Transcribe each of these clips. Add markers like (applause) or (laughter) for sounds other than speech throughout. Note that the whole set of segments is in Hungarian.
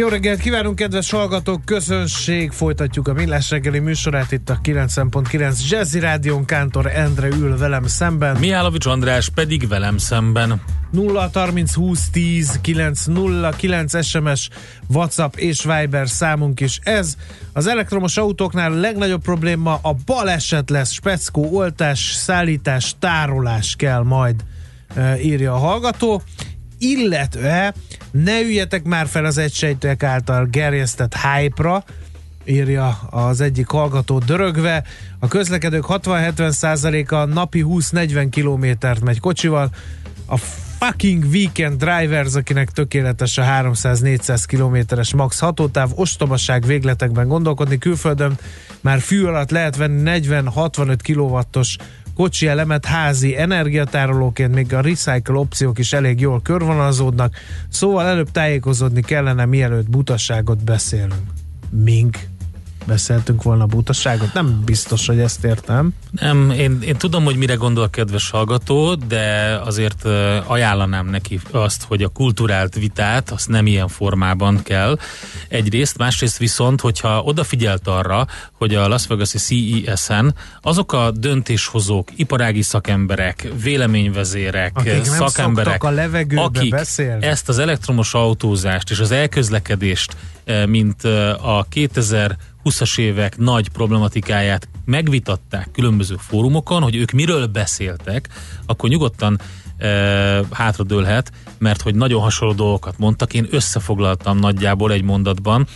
Jó reggelt kívánunk, kedves hallgatók! Közönség! Folytatjuk a Millás reggeli műsorát itt a 9.9 Jazzy Rádión. Kántor Endre ül velem szemben. Mihálovics András pedig velem szemben. 0 30 20 10 9 0 9 SMS, WhatsApp és Viber számunk is ez. Az elektromos autóknál a legnagyobb probléma a baleset lesz. Speckó, oltás, szállítás, tárolás kell majd, írja a hallgató illetve ne üljetek már fel az egysejtőek által gerjesztett hype-ra, írja az egyik hallgató dörögve. A közlekedők 60-70%-a napi 20-40 kilométert megy kocsival. A fucking weekend drivers, akinek tökéletes a 300-400 kilométeres max hatótáv, ostobaság végletekben gondolkodni. Külföldön már fű alatt lehet venni 40-65 kilovattos kocsi elemet házi energiatárolóként, még a recycle opciók is elég jól körvonalazódnak, szóval előbb tájékozódni kellene, mielőtt butasságot beszélünk. Mink beszéltünk volna butaságot? Nem biztos, hogy ezt értem. Nem, én, én tudom, hogy mire gondol a kedves hallgató, de azért ajánlanám neki azt, hogy a kulturált vitát, azt nem ilyen formában kell. Egyrészt, másrészt viszont, hogyha odafigyelt arra, hogy a Las Vegas-i CES-en azok a döntéshozók, iparági szakemberek, véleményvezérek, akik szakemberek, a akik beszélni. ezt az elektromos autózást és az elközlekedést, mint a 2000 20-as évek nagy problematikáját megvitatták különböző fórumokon, hogy ők miről beszéltek, akkor nyugodtan e, hátradőlhet, mert hogy nagyon hasonló dolgokat mondtak, én összefoglaltam nagyjából egy mondatban,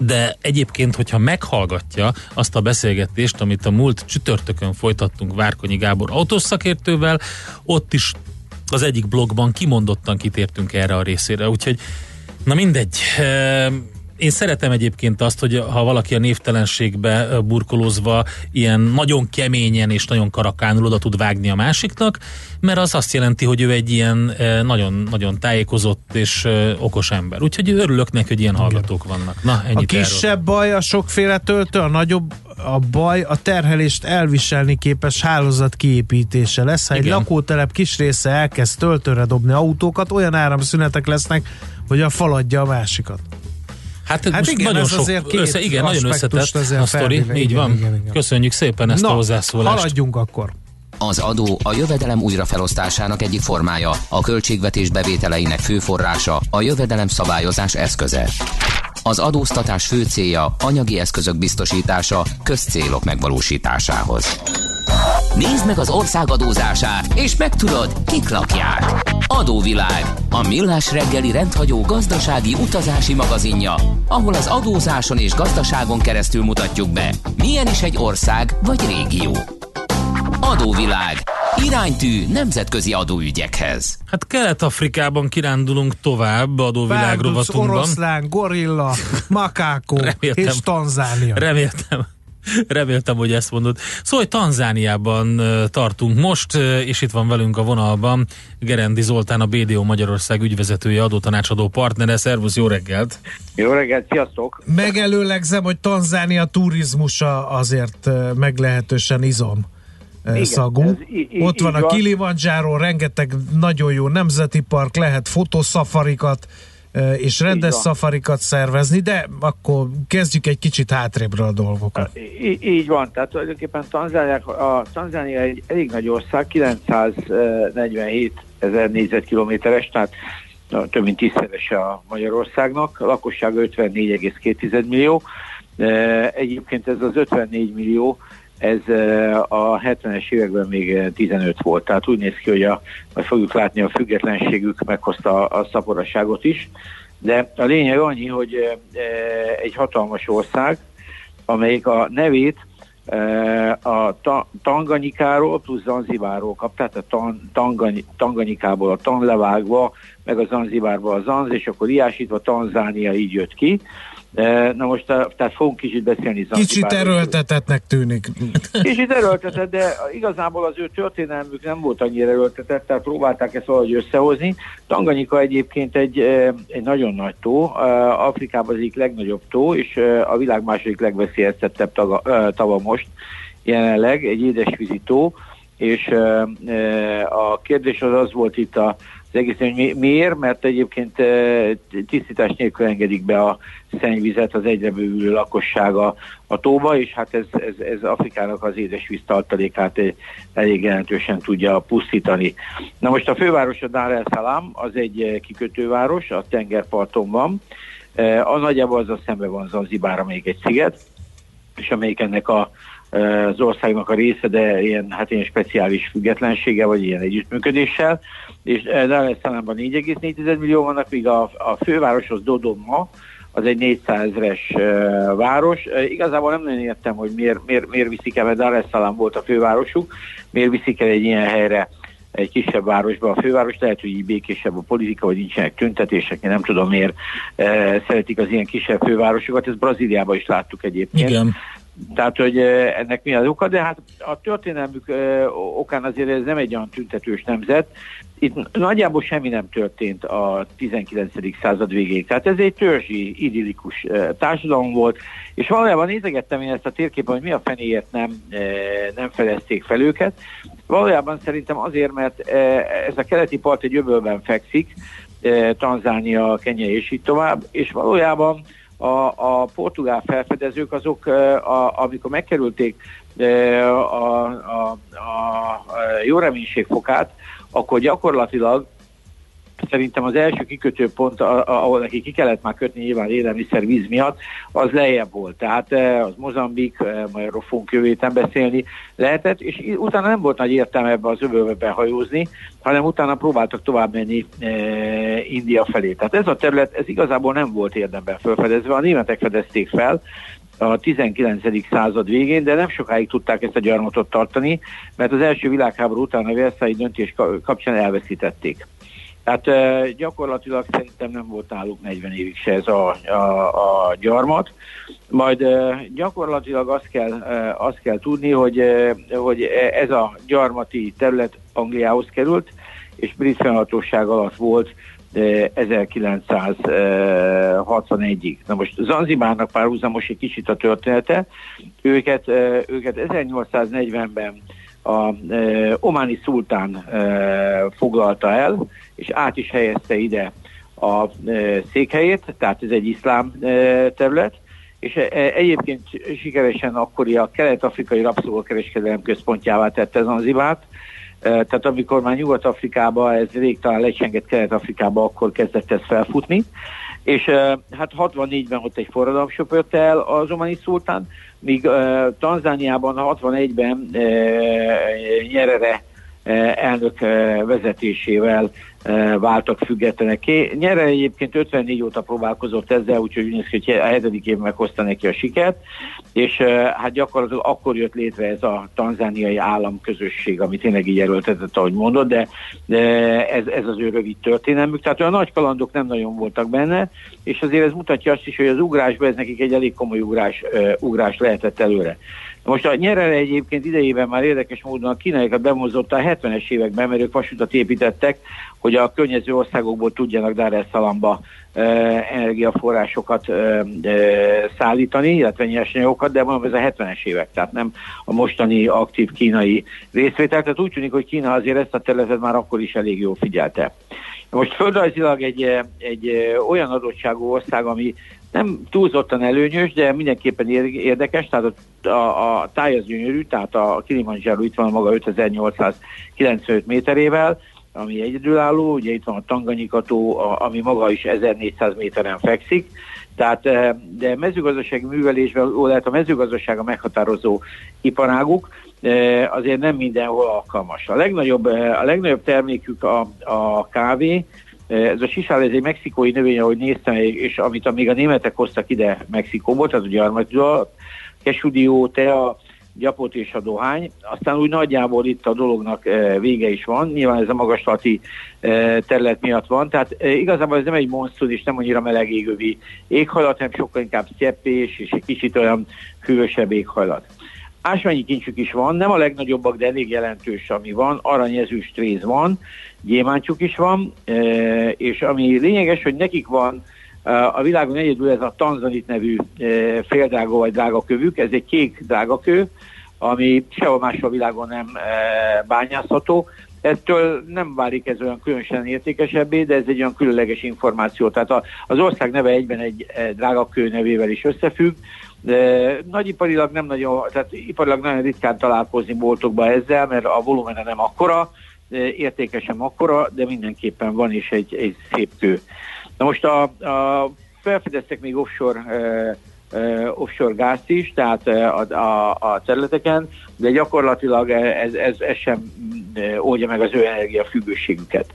de egyébként, hogyha meghallgatja azt a beszélgetést, amit a múlt csütörtökön folytattunk Várkonyi Gábor autószakértővel, ott is az egyik blogban kimondottan kitértünk erre a részére, úgyhogy na mindegy, e, én szeretem egyébként azt, hogy ha valaki a névtelenségbe burkolózva ilyen nagyon keményen és nagyon karakánul oda tud vágni a másiknak, mert az azt jelenti, hogy ő egy ilyen nagyon-nagyon tájékozott és okos ember. Úgyhogy örülök neki, hogy ilyen hallgatók vannak. Na, a kisebb erről. baj a sokféle töltő, a nagyobb a baj a terhelést elviselni képes hálózat kiépítése lesz. Ha egy Igen. lakótelep kis része elkezd töltőre dobni autókat, olyan áramszünetek lesznek, hogy a faladja a másikat. Hát, hát most igen, nagyon sok, azért össze, igen, nagyon összetett a sztori, így igen, van. Igen, igen. Köszönjük szépen ezt Na, a hozzászólást. haladjunk akkor. Az adó a jövedelem újrafelosztásának egyik formája, a költségvetés bevételeinek fő forrása, a jövedelem szabályozás eszköze. Az adóztatás fő célja anyagi eszközök biztosítása közcélok megvalósításához. Nézd meg az ország adózását, és megtudod, kik lakják. Adóvilág, a millás reggeli rendhagyó gazdasági utazási magazinja, ahol az adózáson és gazdaságon keresztül mutatjuk be, milyen is egy ország vagy régió. Adóvilág. Iránytű nemzetközi adóügyekhez. Hát Kelet-Afrikában kirándulunk tovább adóvilág rovatunkban. oroszlán, gorilla, (laughs) makákó és Tanzánia. Reméltem. (laughs) Reméltem, hogy ezt mondod. Szóval, hogy Tanzániában tartunk most, és itt van velünk a vonalban Gerendi Zoltán, a BDO Magyarország ügyvezetője, adótanácsadó partnere. Szervusz, jó reggelt! Jó reggelt, sziasztok! Megelőlegzem, hogy Tanzánia turizmusa azért meglehetősen izom. Igen, szagú. Ez, í- Ott van a Kilimanjaro, rengeteg nagyon jó nemzeti park, lehet fotószafarikat és rendes szafarikat szervezni, de akkor kezdjük egy kicsit hátrébről a dolgokat. Í- így van, tehát tulajdonképpen Tanzánia, a Tanzánia egy elég nagy ország, 947 ezer négyzetkilométeres, tehát több mint tízszerese a Magyarországnak, a lakossága 54,2 millió. Egyébként ez az 54 millió ez a 70-es években még 15 volt, tehát úgy néz ki, hogy a, majd fogjuk látni a függetlenségük meghozta a szaporasságot is, de a lényeg annyi, hogy egy hatalmas ország, amelyik a nevét a Tanganyikáról plusz Zanzibáról kap, tehát a tan, tangany, Tanganyikából a tan levágva, meg a Zanzibárból a Zanz, és akkor ilyásítva Tanzánia így jött ki, Na most, tehát fogunk kicsit beszélni Kicsit erőltetetnek tűnik. Kicsit erőltetett, de igazából az ő történelmük nem volt annyira erőltetett, tehát próbálták ezt valahogy összehozni. Tanganyika egyébként egy, egy nagyon nagy tó, Afrikában az egyik legnagyobb tó, és a világ második legveszélyeztettebb tava most jelenleg, egy édesvízi tó, és a kérdés az az volt itt a az egész, hogy miért? Mert egyébként tisztítás nélkül engedik be a szennyvizet az egyre bővülő lakossága a tóba, és hát ez, ez, ez Afrikának az édesvíz tartalékát elég jelentősen tudja pusztítani. Na most a főváros a Dar es Salaam, az egy kikötőváros, a tengerparton van, a nagyjából az a szembe van Zanzibár, amelyik egy sziget, és amelyik ennek a az országnak a része, de ilyen, hát ilyen speciális függetlensége, vagy ilyen együttműködéssel, és Salaamban 4,4 millió vannak, míg a, a fővároshoz Dodoma, az egy 400 ezres uh, város. Uh, igazából nem nagyon értem, hogy miért, miért, miért viszik el, mert Dar es Salaam volt a fővárosuk, miért viszik el egy ilyen helyre egy kisebb városba a főváros, lehet, hogy így békésebb a politika, vagy nincsenek tüntetések, nem tudom miért uh, szeretik az ilyen kisebb fővárosokat, ezt Brazíliában is láttuk egyébként. Igen. Tehát, hogy ennek mi az oka, de hát a történelmük okán azért ez nem egy olyan tüntetős nemzet. Itt nagyjából semmi nem történt a 19. század végéig. Tehát ez egy törzsi, idillikus társadalom volt, és valójában nézegettem én ezt a térképen, hogy mi a fenéért nem, nem fedezték fel őket. Valójában szerintem azért, mert ez a keleti part egy öbölben fekszik, Tanzánia, Kenya és így tovább, és valójában a, a portugál felfedezők azok, a, amikor megkerülték a, a, a, a jó reménységfokát, akkor gyakorlatilag szerintem az első kikötőpont, ahol neki ki kellett már kötni nyilván élelmiszer víz miatt, az lejjebb volt. Tehát az Mozambik, majd fogunk jövő beszélni lehetett, és utána nem volt nagy értelme ebbe az öbölbe hajózni, hanem utána próbáltak tovább menni e, India felé. Tehát ez a terület, ez igazából nem volt érdemben felfedezve, a németek fedezték fel, a 19. század végén, de nem sokáig tudták ezt a gyarmatot tartani, mert az első világháború után a Versailles döntés kapcsán elveszítették. Tehát gyakorlatilag szerintem nem volt náluk 40 évig se ez a, a, a gyarmat. Majd gyakorlatilag azt kell, azt kell tudni, hogy, hogy ez a gyarmati terület Angliához került, és brit fennhatóság alatt volt 1961-ig. Na most Zanzibárnak párhuzamos egy kicsit a története. Őket, őket 1840-ben a e, ománi szultán e, foglalta el, és át is helyezte ide a e, székhelyét, tehát ez egy iszlám e, terület, és e, egyébként sikeresen akkori a kelet-afrikai rabszolgakereskedelem központjává tette Zanzibát, e, tehát amikor már Nyugat-Afrikába, ez rég talán lecsengett Kelet-Afrikába, akkor kezdett ez felfutni, és hát 64-ben ott egy forradalom söpört el az omani szultán, míg Tanzániában 61-ben uh, Nyerere elnök uh, vezetésével uh, váltak függetlenek. Nyere egyébként 54 óta próbálkozott ezzel, úgyhogy úgy néz ki, hogy a hetedik évben meghozta neki a sikert, és hát gyakorlatilag akkor jött létre ez a tanzániai államközösség, amit tényleg így erőltetett, ahogy mondod, de, de ez, ez az ő rövid történelmük. Tehát olyan nagy kalandok nem nagyon voltak benne, és azért ez mutatja azt is, hogy az ugrásban ez nekik egy elég komoly ugrás, ugrás lehetett előre. Most a nyerere egyébként idejében már érdekes módon a kínaiakat bemozotta a 70-es években, mert ők vasutat építettek, hogy a környező országokból tudjanak Dar energiaforrásokat e, e, szállítani, illetve nyersanyagokat, de mondom, ez a 70-es évek, tehát nem a mostani aktív kínai részvétel. Tehát úgy tűnik, hogy Kína azért ezt a területet már akkor is elég jól figyelte. Most földrajzilag egy, egy olyan adottságú ország, ami nem túlzottan előnyös, de mindenképpen érdekes, tehát a, a, a táj az gyönyörű, tehát a Kilimanjaro itt van maga 5895 méterével, ami egyedülálló, ugye itt van a Tanganyikató, ami maga is 1400 méteren fekszik, tehát, de mezőgazdasági művelésben ó, lehet a mezőgazdaság a meghatározó iparáguk, azért nem mindenhol alkalmas. A legnagyobb, a legnagyobb termékük a, a kávé, ez a sisál, ez egy mexikói növény, ahogy néztem, és amit még a németek hoztak ide Mexikóból, tehát ugye a kesúdió, tea, gyapot és a dohány. Aztán úgy nagyjából itt a dolognak vége is van, nyilván ez a magaslati terület miatt van, tehát igazából ez nem egy monszun és nem annyira meleg égővi éghajlat, hanem sokkal inkább sztyeppés és egy kicsit olyan hűvösebb éghajlat. Ásványi kincsük is van, nem a legnagyobbak, de elég jelentős, ami van. Arany, ezüst, réz van, gyémántjuk is van, és ami lényeges, hogy nekik van a világon egyedül ez a tanzanit nevű féldrága vagy drágakövük, ez egy kék drágakő, ami sehol máshol a világon nem bányászható. Ettől nem válik ez olyan különösen értékesebbé, de ez egy olyan különleges információ. Tehát az ország neve egyben egy drágakő nevével is összefügg. Nagyiparilag nem nagyon, tehát iparilag nagyon ritkán találkozni boltokba ezzel, mert a volumene nem akkora, értékesen akkora, de mindenképpen van is egy, egy szép kő. Na most a, a felfedeztek még offshore offshore gázt is, tehát a, a, a területeken, de gyakorlatilag ez, ez, ez sem oldja meg az ő energiafüggőségüket.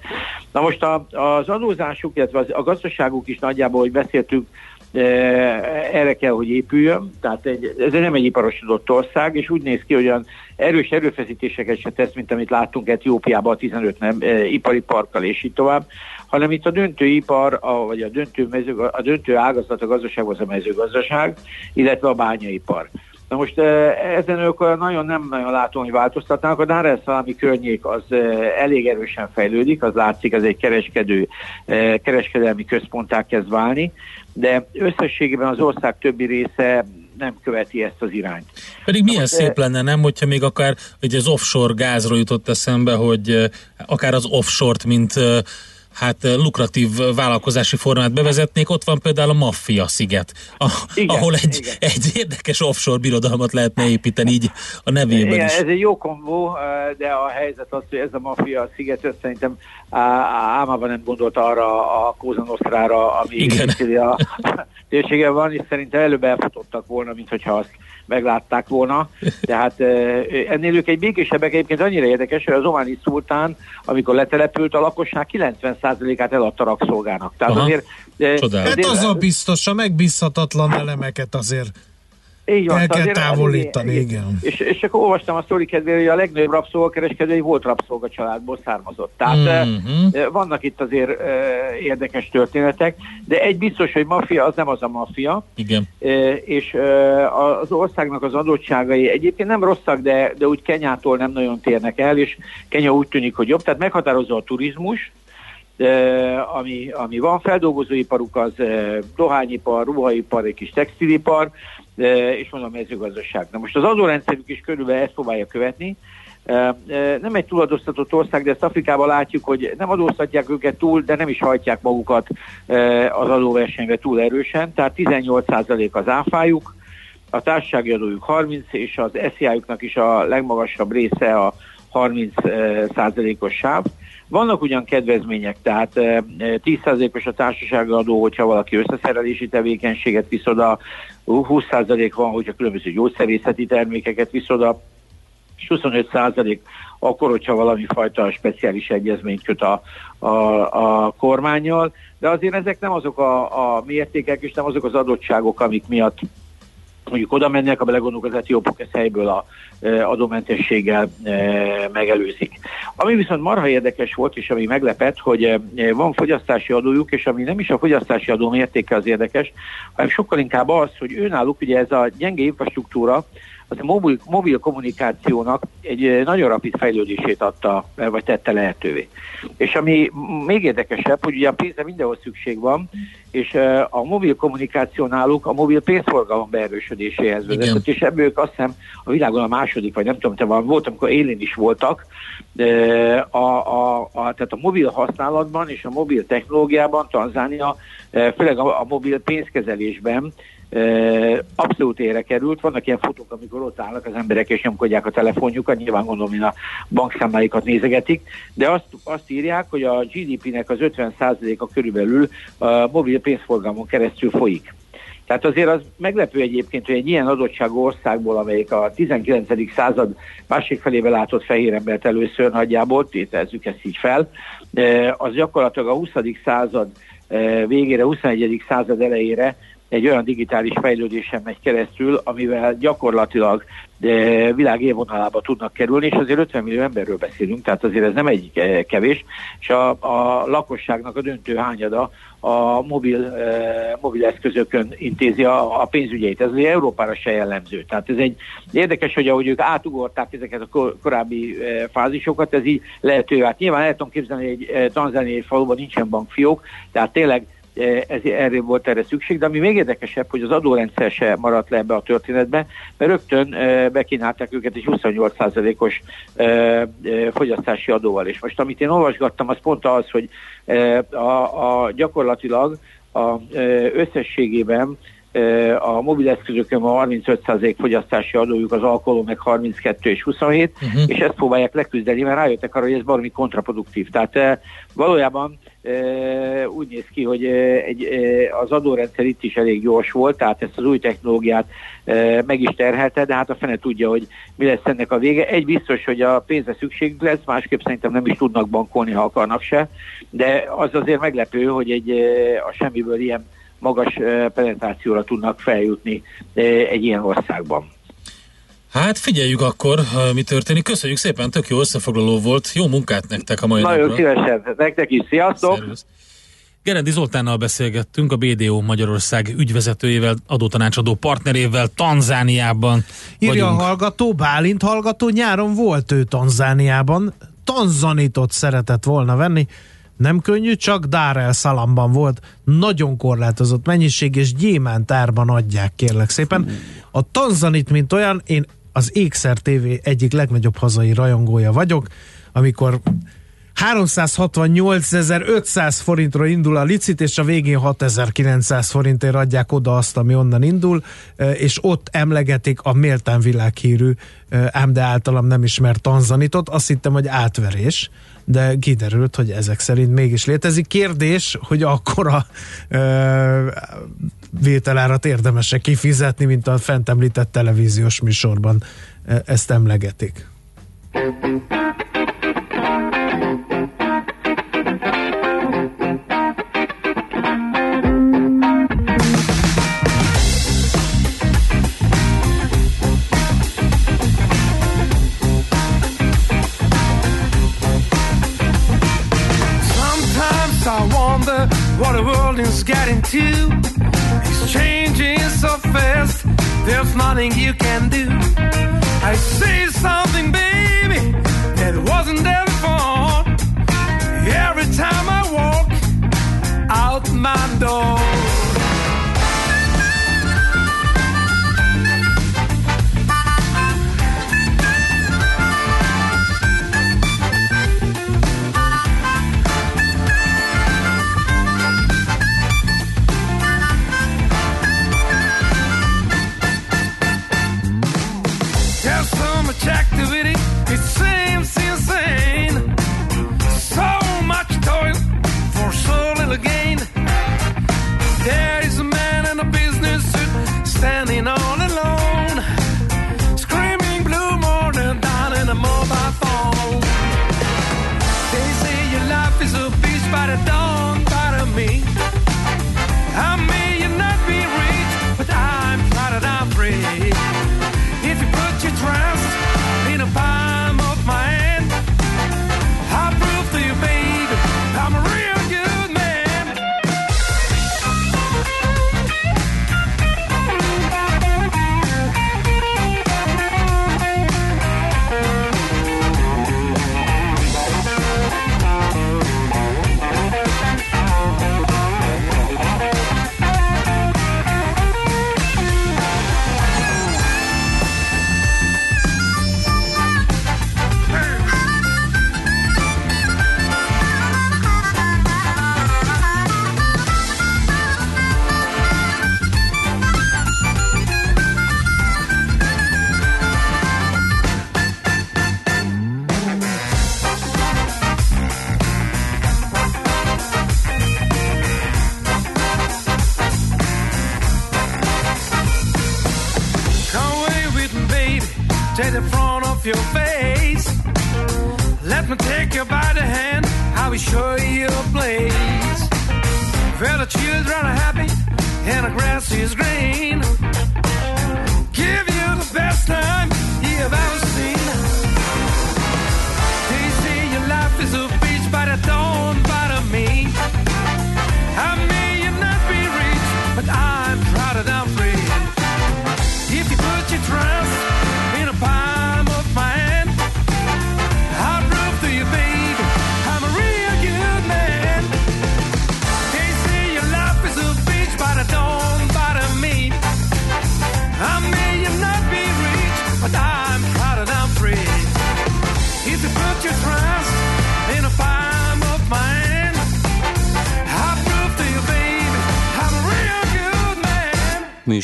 Na most a, az adózásuk, illetve az, a gazdaságuk is nagyjából, hogy beszéltünk, erre kell, hogy épüljön. Tehát egy, ez nem egy iparosodott ország, és úgy néz ki, hogy olyan erős erőfeszítéseket se tesz, mint amit láttunk Etiópiában a 15 nem, ipari parkkal, és így tovább hanem itt a döntő ipar, a, vagy a döntő, mező, a döntő ágazat a gazdaság az a mezőgazdaság, illetve a bányaipar. Na most ezen ők nagyon nem nagyon látom, hogy változtatnak. A Dar es környék az elég erősen fejlődik, az látszik, az egy kereskedő, kereskedelmi központtá kezd válni, de összességében az ország többi része nem követi ezt az irányt. Pedig milyen Na, szép lenne, nem, hogyha még akár hogy az offshore gázról jutott eszembe, hogy akár az offshore-t, mint hát lukratív vállalkozási formát bevezetnék, ott van például a Maffia sziget, a, igen, ahol egy, igen. egy érdekes offshore birodalmat lehetne építeni így a nevében igen, is. Ez egy jó kombó, de a helyzet az, hogy ez a Maffia sziget, ezt szerintem álmában nem gondolt arra a Kózanosztrára, ami igen. a térségen van, és szerintem előbb elfutottak volna, mint hogyha azt meglátták volna. Tehát ennél ők egy békésebbek egyébként annyira érdekes, hogy az ománi szultán, amikor letelepült, a lakosság 90%-át eladta rakszolgának. Tehát Aha. azért, azért... Hát az a biztos, a megbízhatatlan elemeket azért így van, El kell távolítani, igen. igen. És, és akkor olvastam a sztori kedvére, hogy a legnagyobb rabszolgakereskedői volt rabszolga családból származott. Tehát mm-hmm. vannak itt azért érdekes történetek, de egy biztos, hogy maffia az nem az a maffia. Igen. És az országnak az adottságai egyébként nem rosszak, de, de úgy Kenyától nem nagyon térnek el, és Kenya úgy tűnik, hogy jobb. Tehát meghatározó a turizmus, ami, ami van, feldolgozóiparuk az dohányipar, ruhaipar, egy kis textilipar, és mondom mezőgazdaság. Na most az adórendszerük is körülbelül ezt próbálja követni. Nem egy túladóztatott ország, de ezt Afrikában látjuk, hogy nem adóztatják őket túl, de nem is hajtják magukat az adóversenybe túl erősen. Tehát 18% az áfájuk, a társasági adójuk 30, és az SZIA-juknak is a legmagasabb része a 30%-os sáv. Vannak ugyan kedvezmények, tehát 10%-os a társasági adó, hogyha valaki összeszerelési tevékenységet visz oda, 20% van, hogyha különböző gyógyszerészeti termékeket visz oda, és 25% akkor, hogyha valami fajta speciális egyezményt köt a, a, a kormányjal, de azért ezek nem azok a, a mértékek, és nem azok az adottságok, amik miatt mondjuk oda mennek, a belegondolunk az etiópok ezt helyből a adómentességgel e, megelőzik. Ami viszont marha érdekes volt, és ami meglepett, hogy e, van fogyasztási adójuk, és ami nem is a fogyasztási adó mértéke az érdekes, hanem sokkal inkább az, hogy őnáluk ugye ez a gyenge infrastruktúra, az a mobil, mobil kommunikációnak egy nagyon rapid fejlődését adta, vagy tette lehetővé. És ami még érdekesebb, hogy ugye a pénzre mindenhol szükség van, és a mobil kommunikáció náluk a mobil pénzforgalom beerősödéséhez vezetett, és ebből ők azt hiszem a világon a második, vagy nem tudom, te van, volt, amikor élén is voltak, de a, a, a, tehát a mobil használatban és a mobil technológiában Tanzánia, főleg a, a mobil pénzkezelésben abszolút ére került. Vannak ilyen fotók, amikor ott állnak az emberek és nyomkodják a telefonjukat, nyilván gondolom, hogy a bankszámláikat nézegetik, de azt, azt írják, hogy a GDP-nek az 50%-a körülbelül a mobil pénzforgalmon keresztül folyik. Tehát azért az meglepő egyébként, hogy egy ilyen adottságú országból, amelyik a 19. század másik felébe látott fehér embert először nagyjából, tételezzük ezt így fel, az gyakorlatilag a 20. század végére, 21. század elejére egy olyan digitális fejlődésen megy keresztül, amivel gyakorlatilag világ élvonalába tudnak kerülni, és azért 50 millió emberről beszélünk, tehát azért ez nem egy kevés, és a, a lakosságnak a döntő hányada a mobil, mobil eszközökön intézi a, a pénzügyeit. Ez azért Európára se jellemző. Tehát ez egy érdekes, hogy ahogy ők átugorták ezeket a korábbi fázisokat, ez így lehető. Hát nyilván el tudom képzelni, hogy egy tanzániai faluban nincsen bankfiók, tehát tényleg ez, erre volt erre szükség, de ami még érdekesebb, hogy az adórendszer se maradt le ebbe a történetbe, mert rögtön bekínálták őket egy 28%-os fogyasztási adóval. És most amit én olvasgattam, az pont az, hogy a, a gyakorlatilag a összességében a mobileszközökön van 35% fogyasztási adójuk, az alkohol meg 32 és 27, uh-huh. és ezt próbálják leküzdeni, mert rájöttek arra, hogy ez valami kontraproduktív. Tehát valójában úgy néz ki, hogy egy, az adórendszer itt is elég gyors volt, tehát ezt az új technológiát meg is terhelte, de hát a fene tudja, hogy mi lesz ennek a vége. Egy biztos, hogy a pénzre szükség lesz, másképp szerintem nem is tudnak bankolni, ha akarnak se, de az azért meglepő, hogy egy a semmiből ilyen magas penetrációra tudnak feljutni egy ilyen országban. Hát figyeljük akkor, mi történik. Köszönjük szépen, tök jó összefoglaló volt. Jó munkát nektek a mai Nagyon napra. szívesen, nektek is. Sziasztok! Szervusz. Gerendi Zoltánnal beszélgettünk, a BDO Magyarország ügyvezetőjével, adótanácsadó partnerével Tanzániában Írja vagyunk. a hallgató, Bálint hallgató, nyáron volt ő Tanzániában, tanzanitot szeretett volna venni, nem könnyű, csak Dar el Salamban volt nagyon korlátozott mennyiség, és gyémántárban adják, kérlek szépen. A tanzanit, mint olyan, én az Ékszer TV egyik legnagyobb hazai rajongója vagyok, amikor 368.500 forintra indul a licit, és a végén 6.900 forintért adják oda azt, ami onnan indul, és ott emlegetik a méltán világhírű, ám de általam nem ismert tanzanitot. Azt hittem, hogy átverés, de kiderült, hogy ezek szerint mégis létezik. Kérdés, hogy akkor a vételárat érdemesek kifizetni, mint a fent említett televíziós műsorban ezt emlegetik. What the world is getting to. It's changing so fast, there's nothing you can do. I say something, baby, that wasn't there before. Every time I walk out my door.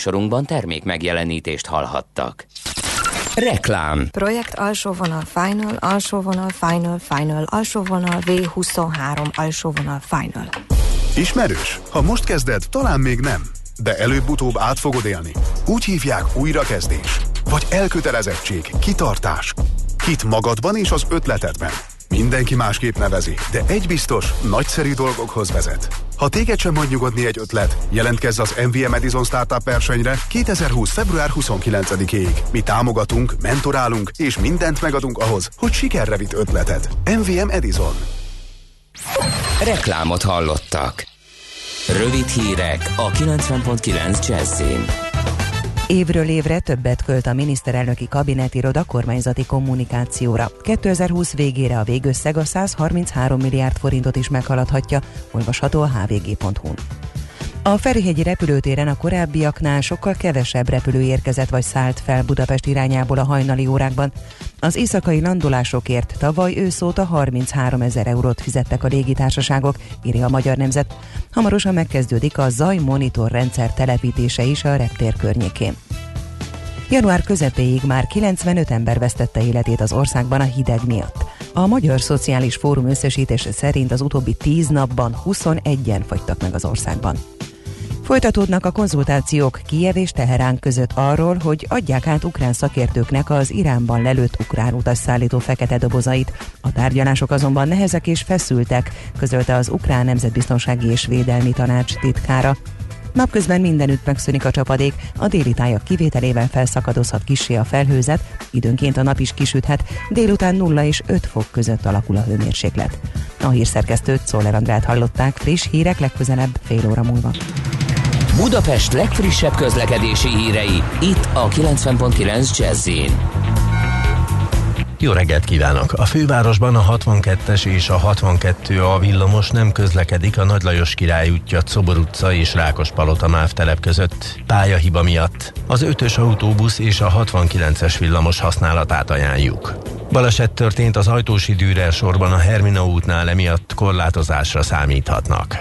Műsorunkban termék megjelenítést hallhattak. Reklám Projekt alsó vonal final, alsó vonal final, final, alsó vonal V23, alsó vonal final. Ismerős? Ha most kezded, talán még nem. De előbb-utóbb át fogod élni. Úgy hívják újrakezdés. Vagy elkötelezettség, kitartás. Hit magadban és az ötletedben. Mindenki másképp nevezi, de egy biztos, nagyszerű dolgokhoz vezet. Ha téged sem hagy nyugodni egy ötlet, jelentkezz az MVM Edison Startup versenyre 2020. február 29-ig. Mi támogatunk, mentorálunk és mindent megadunk ahhoz, hogy sikerre vitt ötleted. MVM Edison. Reklámot hallottak. Rövid hírek a 90.9 Jazzin. Évről évre többet költ a miniszterelnöki kabinetiroda kormányzati kommunikációra. 2020 végére a végösszeg a 133 milliárd forintot is meghaladhatja, olvasható a hvg.hu-n. A Ferihegyi repülőtéren a korábbiaknál sokkal kevesebb repülő érkezett vagy szállt fel Budapest irányából a hajnali órákban. Az éjszakai landolásokért tavaly őszóta 33 ezer eurót fizettek a légitársaságok, írja a Magyar Nemzet. Hamarosan megkezdődik a zaj monitor rendszer telepítése is a reptér környékén. Január közepéig már 95 ember vesztette életét az országban a hideg miatt. A Magyar Szociális Fórum összesítése szerint az utóbbi 10 napban 21-en fagytak meg az országban. Folytatódnak a konzultációk Kijev és Teherán között arról, hogy adják át ukrán szakértőknek az Iránban lelőtt ukrán utasszállító fekete dobozait. A tárgyalások azonban nehezek és feszültek, közölte az Ukrán Nemzetbiztonsági és Védelmi Tanács titkára. Napközben mindenütt megszűnik a csapadék, a déli tájak kivételével felszakadozhat kissé a felhőzet, időnként a nap is kisüthet, délután 0 és 5 fok között alakul a hőmérséklet. A hírszerkesztőt Szoller Andrát hallották, friss hírek legközelebb fél óra múlva. Budapest legfrissebb közlekedési hírei, itt a 90.9 jazz Jó reggelt kívánok! A fővárosban a 62-es és a 62 a villamos nem közlekedik a Nagy Lajos Király útja, Cobor utca és Rákospalota MÁV telep között pályahiba miatt. Az 5-ös autóbusz és a 69-es villamos használatát ajánljuk. Baleset történt az ajtósi dűrel sorban a Hermina útnál, emiatt korlátozásra számíthatnak.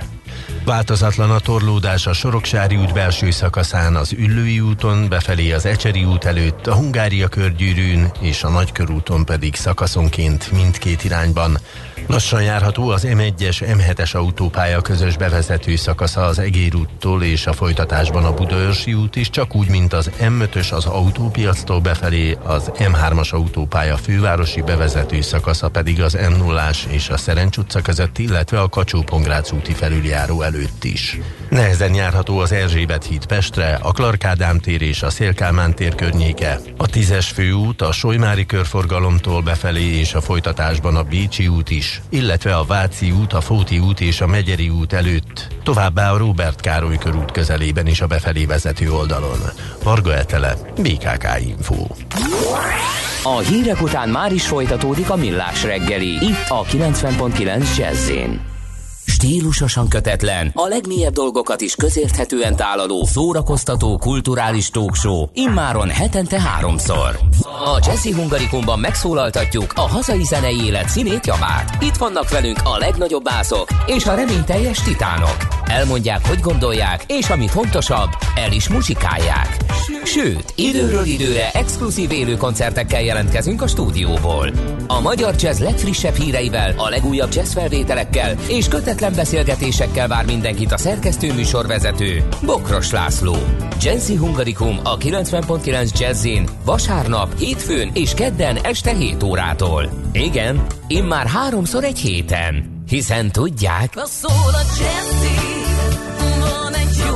Változatlan a torlódás a Soroksári út belső szakaszán, az Üllői úton, befelé az Ecseri út előtt, a Hungária körgyűrűn és a Nagykörúton pedig szakaszonként mindkét irányban. Lassan járható az M1-es, M7-es autópálya közös bevezető szakasza az Egér úttól és a folytatásban a Budaörsi út is, csak úgy, mint az M5-ös az autópiactól befelé, az M3-as autópálya fővárosi bevezető szakasza pedig az m 0 és a Szerencs utca között, illetve a kacsó úti felüljáró előtt is. Nehezen járható az Erzsébet híd Pestre, a Klarkádám tér és a Szélkálmán tér környéke, a 10-es főút a Solymári körforgalomtól befelé és a folytatásban a Bécsi út is, illetve a Váci út, a Fóti út és a Megyeri út előtt, továbbá a Robert Károly körút közelében is a befelé vezető oldalon. Varga Etele, BKK Info. A hírek után már is folytatódik a millás reggeli, itt a 90.9 jazz Stílusosan kötetlen, a legmélyebb dolgokat is közérthetően tálaló, szórakoztató, kulturális talkshow, immáron hetente háromszor. A Jazzy Hungarikumban megszólaltatjuk a hazai zenei élet színét javát. Itt vannak velünk a legnagyobb bászok és a reményteljes titánok. Elmondják, hogy gondolják, és ami fontosabb, el is muzsikálják. Sőt, időről időre exkluzív élő koncertekkel jelentkezünk a stúdióból. A magyar jazz legfrissebb híreivel, a legújabb jazz felvételekkel és kötetlen beszélgetésekkel vár mindenkit a szerkesztő műsorvezető, Bokros László. Jazzy Hungarikum a 90.9 Jazzin vasárnap, hétfőn és kedden este 7 órától. Igen, immár háromszor egy héten. Hiszen tudják... A szól a jazzy, van egy jó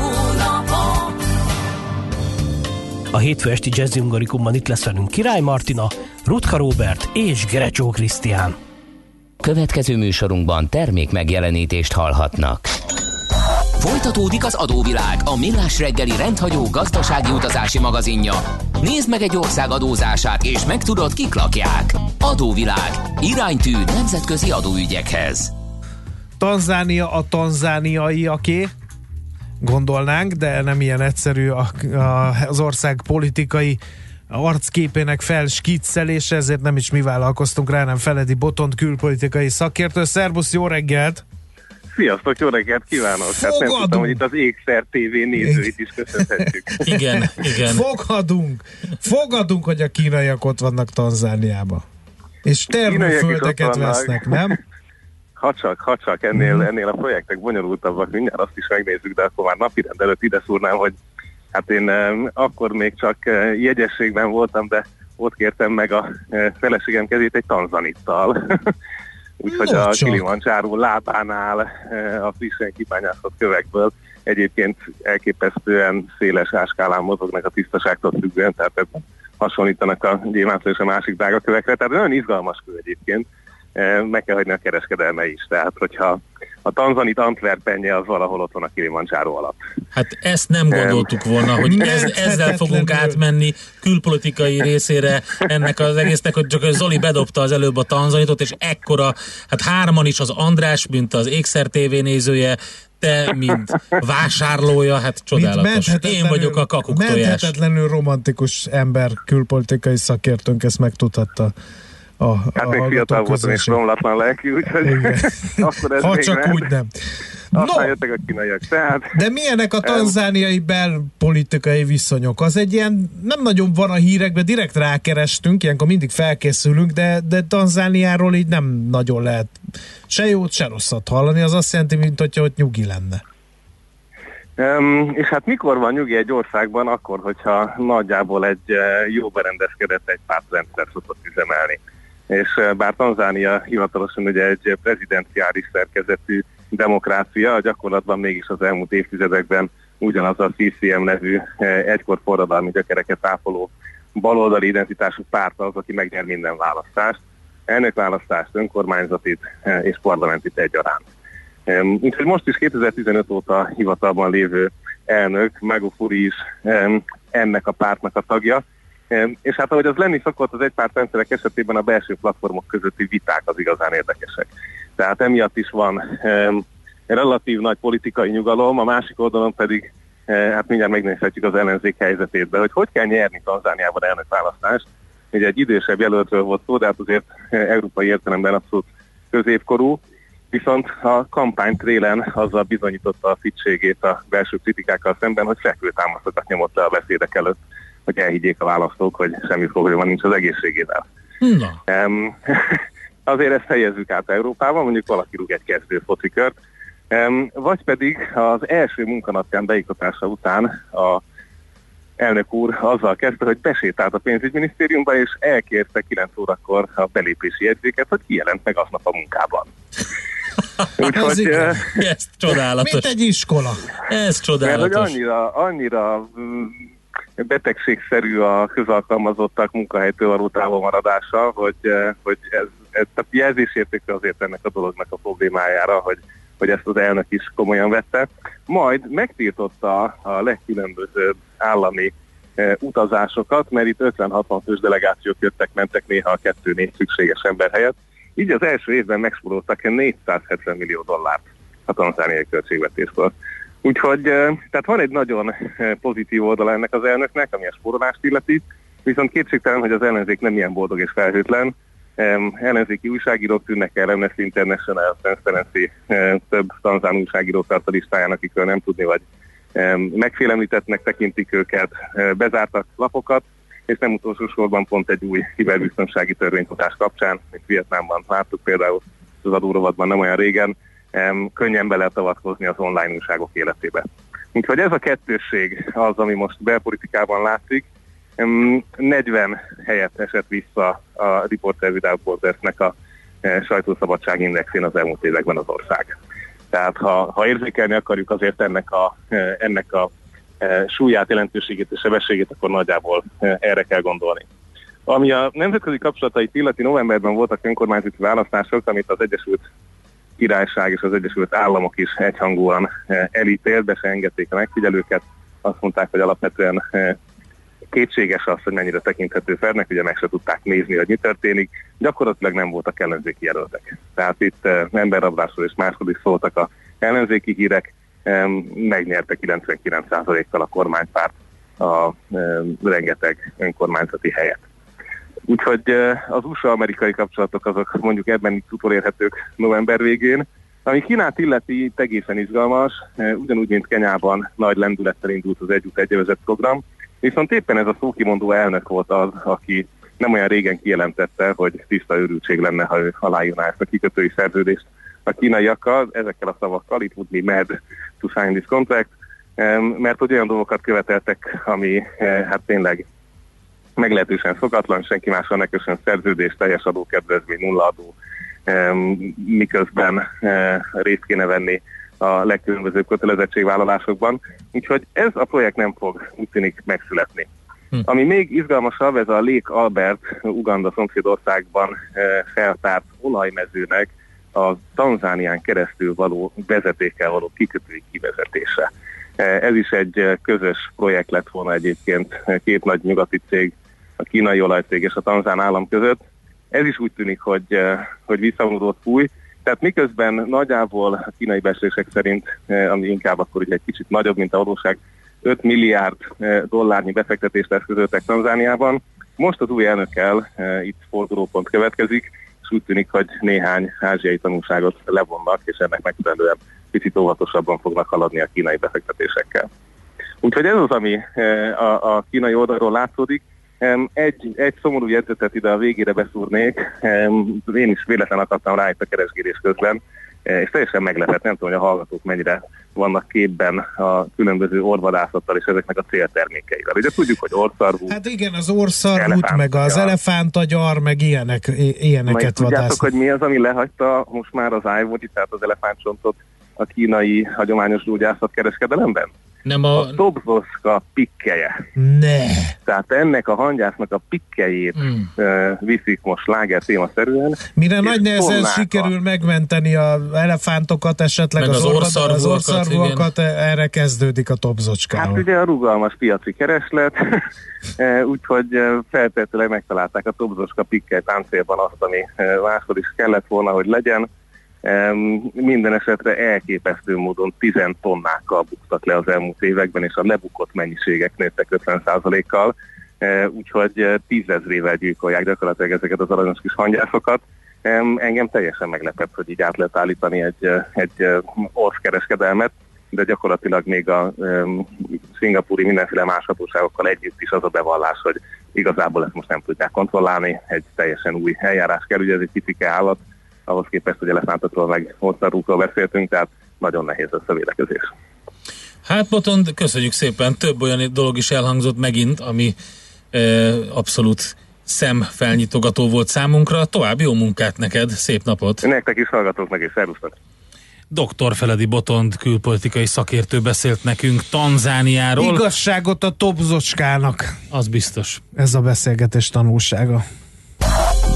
A hétfő esti Jazzy itt lesz velünk Király Martina, Rutka Robert és Gerecsó Krisztián. Következő műsorunkban termék megjelenítést hallhatnak. Folytatódik az adóvilág, a millás reggeli rendhagyó gazdasági utazási magazinja. Nézd meg egy ország adózását, és megtudod, kik lakják. Adóvilág. Iránytű nemzetközi adóügyekhez. Tanzánia a tanzániaiaké, gondolnánk, de nem ilyen egyszerű az ország politikai arcképének felskiccelése, ezért nem is mi vállalkoztunk rá, nem Feledi Botont külpolitikai szakértő. Szerbusz, jó reggelt! Sziasztok, jó reggelt kívánok! Hát nem tudtam, hogy itt az Ékszer TV nézőit is köszönhetjük. (laughs) Igen, igen. Fogadunk! Fogadunk, hogy a kínaiak ott vannak Tanzániába. És termőföldeket vesznek, nem? (laughs) Ha csak, ha csak ennél, ennél a projektek bonyolultabbak, mindjárt azt is megnézzük, de akkor már napirend előtt ide szúrnám, hogy hát én em, akkor még csak eh, jegyességben voltam, de ott kértem meg a eh, feleségem kezét egy tanzanittal. (laughs) Úgyhogy a csak. Kilimanjaro lábánál eh, a frissen kipányászott kövekből egyébként elképesztően széles áskálán mozognak a tisztaságtól függően, tehát ebben hasonlítanak a gyémántra és a másik drága kövekre, tehát nagyon izgalmas kő egyébként, Eh, meg kell hagyni a kereskedelme is, tehát hogyha a tanzanit Antwerpenje az valahol ott van a Kilimanjaro alatt. Hát ezt nem gondoltuk volna, hogy ez, ezzel fogunk átmenni külpolitikai részére ennek az egésznek, hogy csak Zoli bedobta az előbb a tanzanitot, és ekkora, hát hárman is az András, mint az Ékszer TV nézője, te, mint vásárlója, hát csodálatos. Én vagyok a kakuk tojás. Menthetetlenül romantikus ember, külpolitikai szakértőnk ezt megtudhatta. A, Hát a még fiatal voltam és romlatlan lelkű, úgyhogy (laughs) akkor ez Ha csak úgy nem. Aztán No. jöttek a kínaiak. Tehát De milyenek a tanzániai belpolitikai viszonyok? Az egy ilyen, nem nagyon van a hírekben, direkt rákerestünk, ilyenkor mindig felkészülünk, de, de Tanzániáról így nem nagyon lehet se jót, se rosszat hallani, az azt jelenti, mint hogyha ott nyugi lenne. Um, és hát mikor van nyugi egy országban? Akkor, hogyha nagyjából egy uh, jó berendezkedett egy pártrendszer szokott üzemelni. És uh, bár Tanzánia hivatalosan ugye egy prezidenciális szerkezetű demokrácia, a gyakorlatban mégis az elmúlt évtizedekben ugyanaz a CCM nevű uh, egykor forradalmi gyökereket ápoló baloldali identitású párt az, aki megnyer minden választást, elnökválasztást, önkormányzatit uh, és parlamentit egyaránt. Úgyhogy most is 2015 óta hivatalban lévő elnök, Magufuri is em, ennek a pártnak a tagja. És hát ahogy az lenni szokott, az egypártrendszerek esetében a belső platformok közötti viták az igazán érdekesek. Tehát emiatt is van relatív nagy politikai nyugalom, a másik oldalon pedig eh, hát mindjárt megnézhetjük az ellenzék helyzetétbe, hogy hogy kell nyerni Tanzániában elnökválasztást. Ugye egy idősebb jelöltről volt szó, de hát azért eh, európai értelemben abszolút középkorú, viszont a kampány trélen azzal bizonyította a fittségét a belső kritikákkal szemben, hogy fekvőtámaszokat nyomott le a beszédek előtt, hogy elhiggyék a választók, hogy semmi probléma nincs az egészségével. Na, Um, (laughs) azért ezt helyezzük át Európában, mondjuk valaki rúg egy kezdő focikört, um, vagy pedig az első munkanapján beiktatása után a elnök úr azzal kezdte, hogy besétált a pénzügyminisztériumba, és elkérte 9 órakor a belépési jegyzéket, hogy kijelent meg aznap a munkában. (laughs) Ez Úgyhogy, eh, ez csodálatos. Mint egy iskola. Ez mert hogy csodálatos. annyira, annyira betegségszerű a közalkalmazottak munkahelytől való távolmaradása, hogy, eh, hogy ez, ez a jelzésértékű azért ennek a dolognak a problémájára, hogy, hogy ezt az elnök is komolyan vette. Majd megtiltotta a legkülönbözőbb állami eh, utazásokat, mert itt 50-60 fős delegációk jöttek, mentek néha a kettő-négy szükséges ember helyett. Így az első évben megspóroltak 470 millió dollárt a tanzániai költségvetésből. Úgyhogy eh, tehát van egy nagyon pozitív oldala ennek az elnöknek, ami a spórolást illeti, viszont kétségtelen, hogy az ellenzék nem ilyen boldog és felhőtlen. Ellenzéki újságírók tűnnek el, Amnesty International, Transparency több tanzán újságíró tart a listáján, akikről nem tudni, vagy em, megfélemlítettnek tekintik őket, bezártak lapokat, és nem utolsó sorban pont egy új kiberbiztonsági törvényhozás kapcsán, mint Vietnámban láttuk például az adórovatban nem olyan régen, könnyen be lehet avatkozni az online újságok életébe. Úgyhogy ez a kettősség az, ami most belpolitikában látszik. Em, 40 helyet esett vissza a Reporter Without Bordersnek a e, sajtószabadság indexén az elmúlt években az ország. Tehát ha, ha érzékelni akarjuk azért ennek a, e, ennek a e, súlyát, jelentőségét és sebességét, akkor nagyjából erre kell gondolni. Ami a nemzetközi kapcsolatait illeti, novemberben voltak önkormányzati választások, amit az Egyesült Királyság és az Egyesült Államok is egyhangúan e, elítélt, be se engedték a megfigyelőket. Azt mondták, hogy alapvetően e, kétséges az, hogy mennyire tekinthető fernek, ugye meg se tudták nézni, hogy mi történik. Gyakorlatilag nem voltak ellenzéki jelöltek. Tehát itt e, emberrablásról és másról is szóltak a ellenzéki hírek, megnyerte 99%-kal a kormánypárt a rengeteg önkormányzati helyet. Úgyhogy az USA-amerikai kapcsolatok azok mondjuk ebben itt utolérhetők november végén. Ami Kínát illeti, itt egészen izgalmas, ugyanúgy, mint Kenyában nagy lendülettel indult az Együtt Egyevezet program, viszont éppen ez a szókimondó elnök volt az, aki nem olyan régen kijelentette, hogy tiszta őrültség lenne, ha ő aláírná ezt a kikötői szerződést a kínaiakkal, ezekkel a szavakkal, itt would be mad to sign this contract, mert hogy olyan dolgokat követeltek, ami eh, hát tényleg meglehetősen szokatlan, senki mással ne köszön szerződés, teljes adókedvezmény, nulla adó, miközben e, részt kéne venni a legkülönbözőbb kötelezettségvállalásokban. Úgyhogy ez a projekt nem fog úgy tűnik megszületni. Hm. Ami még izgalmasabb, ez a Lake Albert, Uganda szomszédországban e, feltárt olajmezőnek a Tanzánián keresztül való vezetékkel való kikötői kivezetése. E, ez is egy közös projekt lett volna egyébként két nagy nyugati cég a kínai olajcég és a tanzán állam között. Ez is úgy tűnik, hogy, eh, hogy visszavonulót fúj. Tehát miközben nagyjából a kínai beszélések szerint, eh, ami inkább akkor ugye egy kicsit nagyobb, mint a valóság, 5 milliárd eh, dollárnyi befektetést eszközöltek Tanzániában. Most az új elnökkel itt fordulópont következik, és úgy tűnik, hogy néhány ázsiai tanulságot levonnak, és ennek megfelelően picit óvatosabban fognak haladni a kínai befektetésekkel. Úgyhogy ez az, ami a kínai oldalról látszódik. Egy, egy szomorú jegyzetet ide a végére beszúrnék. Én is véletlen akadtam rá itt a keresgélés közben, e, és teljesen meglepett, nem tudom, hogy a hallgatók mennyire vannak képben a különböző orvadászattal és ezeknek a céltermékeivel. Ugye tudjuk, hogy orszarvú. Hát igen, az orszarvút, meg az elefántagyar, meg ilyenek, ilyeneket vadásznak. Tudjátok, hogy mi az, ami lehagyta most már az ivory, tehát az elefántcsontot a kínai hagyományos gyógyászat kereskedelemben? Nem a... a Tobzoszka pikkeje. Ne! Tehát ennek a hangyásznak a pikkejét mm. uh, viszik most láger témaszerűen. Mire nagy nehezen sikerül megmenteni a elefántokat, esetleg Meg az, az orszarvúakat, az orszarvúakat erre kezdődik a tobzocskával. Hát ugye a rugalmas piaci kereslet, (laughs) úgyhogy feltétlenül megtalálták a tobzocska pikkely táncélban azt, ami máshol is kellett volna, hogy legyen minden esetre elképesztő módon 10 tonnákkal buktak le az elmúlt években, és a lebukott mennyiségek nőttek 50%-kal, e, úgyhogy tízezrével gyilkolják gyakorlatilag ezeket az aranyos kis hangyászokat. Engem teljesen meglepett, hogy így át lehet állítani egy, egy orszkereskedelmet, de gyakorlatilag még a um, szingapúri mindenféle más hatóságokkal együtt is az a bevallás, hogy igazából ezt most nem tudják kontrollálni, egy teljesen új eljárás kell, ugye ez egy picike állat, ahhoz képest, hogy elefántokról meg hosszarúkról beszéltünk, tehát nagyon nehéz lesz a védekezés. Hát Botond, köszönjük szépen, több olyan dolog is elhangzott megint, ami e, abszolút szemfelnyitogató volt számunkra. További jó munkát neked, szép napot! Nektek is hallgatók meg, és szervusztok! Dr. Feledi Botond külpolitikai szakértő beszélt nekünk Tanzániáról. Igazságot a topzocskának. Az biztos. Ez a beszélgetés tanulsága.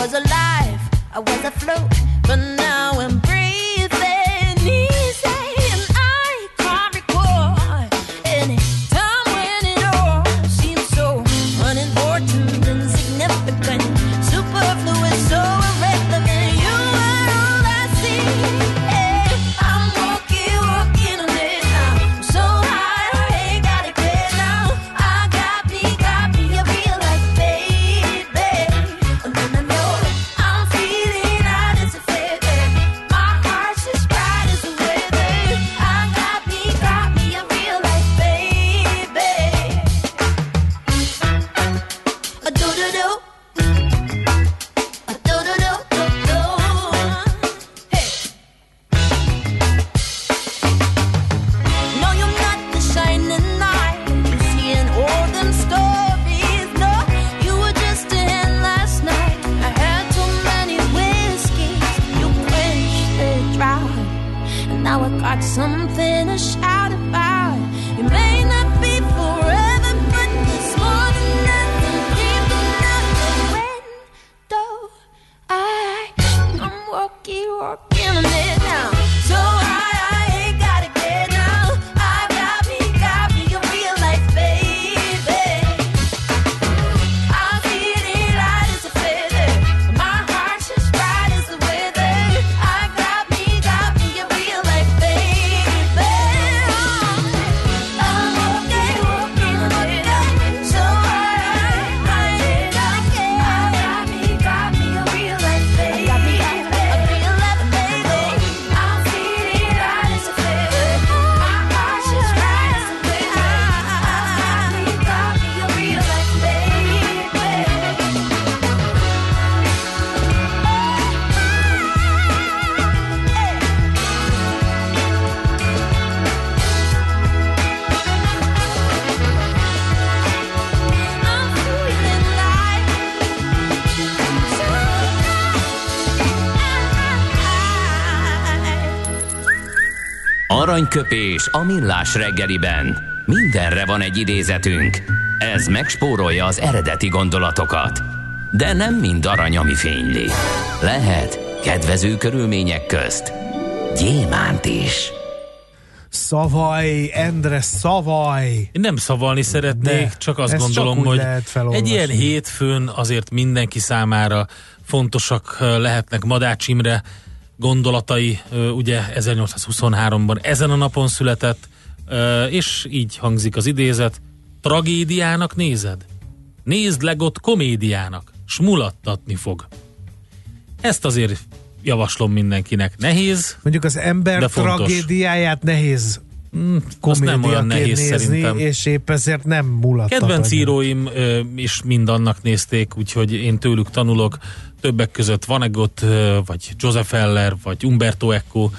was alive, I was afloat, but now. Aranyköpés a millás reggeliben. Mindenre van egy idézetünk. Ez megspórolja az eredeti gondolatokat. De nem mind arany, ami fényli. Lehet kedvező körülmények közt gyémánt is. Szavaj, Endre, szavaj! Én nem szavalni szeretnék, De, csak azt gondolom, csak hogy egy ilyen hétfőn azért mindenki számára fontosak lehetnek Madács Imre gondolatai, ugye 1823-ban ezen a napon született, és így hangzik az idézet, tragédiának nézed? Nézd legott komédiának, smulattatni fog. Ezt azért javaslom mindenkinek. Nehéz, Mondjuk az ember De fontos. tragédiáját nehéz mm, nem olyan nehéz nézni, szerintem. és épp ezért nem mulattat. Kedvenc íróim ö, is mind annak nézték, úgyhogy én tőlük tanulok. Többek között Vanegot, vagy Joseph Heller, vagy Umberto Eco.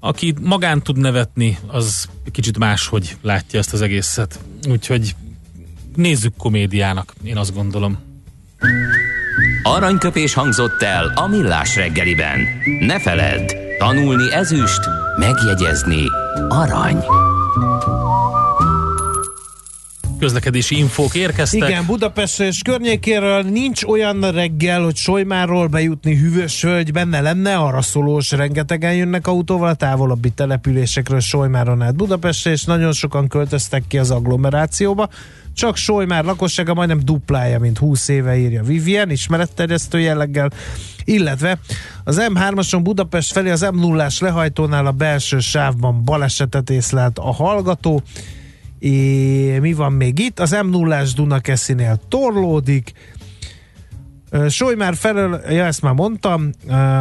Aki magán tud nevetni, az kicsit máshogy látja ezt az egészet. Úgyhogy nézzük komédiának, én azt gondolom. Aranyköpés hangzott el a millás reggeliben. Ne feledd, tanulni ezüst, megjegyezni arany. Közlekedési infók érkeztek. Igen, Budapest és környékéről nincs olyan reggel, hogy Solymáról bejutni hűvös hölgy benne lenne, arra szólós rengetegen jönnek autóval a távolabbi településekről Solymáron át Budapestre, és nagyon sokan költöztek ki az agglomerációba. Csak Solymár lakossága majdnem duplája, mint 20 éve írja Vivien, ismeretterjesztő jelleggel, illetve az M3-ason Budapest felé az m 0 lehajtónál a belső sávban balesetet észlelt a hallgató, É, mi van még itt? Az m 0 Dunakeszinél torlódik, Ö, Solymár felől, ja ezt már mondtam,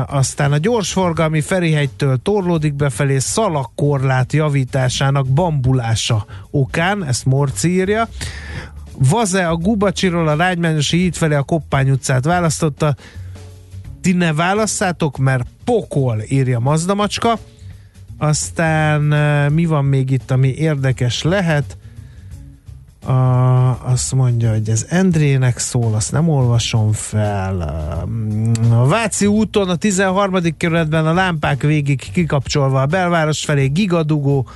aztán a gyorsforgalmi Ferihegytől torlódik befelé szalakkorlát javításának bambulása okán, ezt Morci írja. Vaze a Gubacsiról a Rágymányosi híd felé a Koppány utcát választotta. Ti ne válasszátok, mert pokol, írja Mazdamacska. Aztán mi van még itt, ami érdekes lehet? A, azt mondja, hogy ez Endrének szól, azt nem olvasom fel. A Váci úton a 13. kerületben a lámpák végig kikapcsolva a belváros felé gigadugó,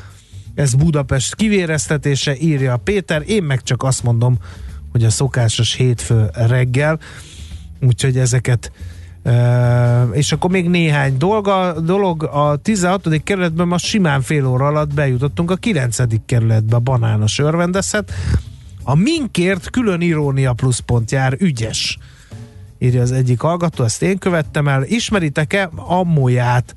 ez Budapest kivéreztetése, írja Péter, én meg csak azt mondom, hogy a szokásos hétfő reggel, úgyhogy ezeket és akkor még néhány dolga, dolog. A 16. kerületben ma simán fél óra alatt bejutottunk a 9. kerületbe, banános örvendezhet. A minkért külön irónia pluszpont jár, ügyes írja az egyik hallgató, ezt én követtem el. Ismeritek-e Ammóját?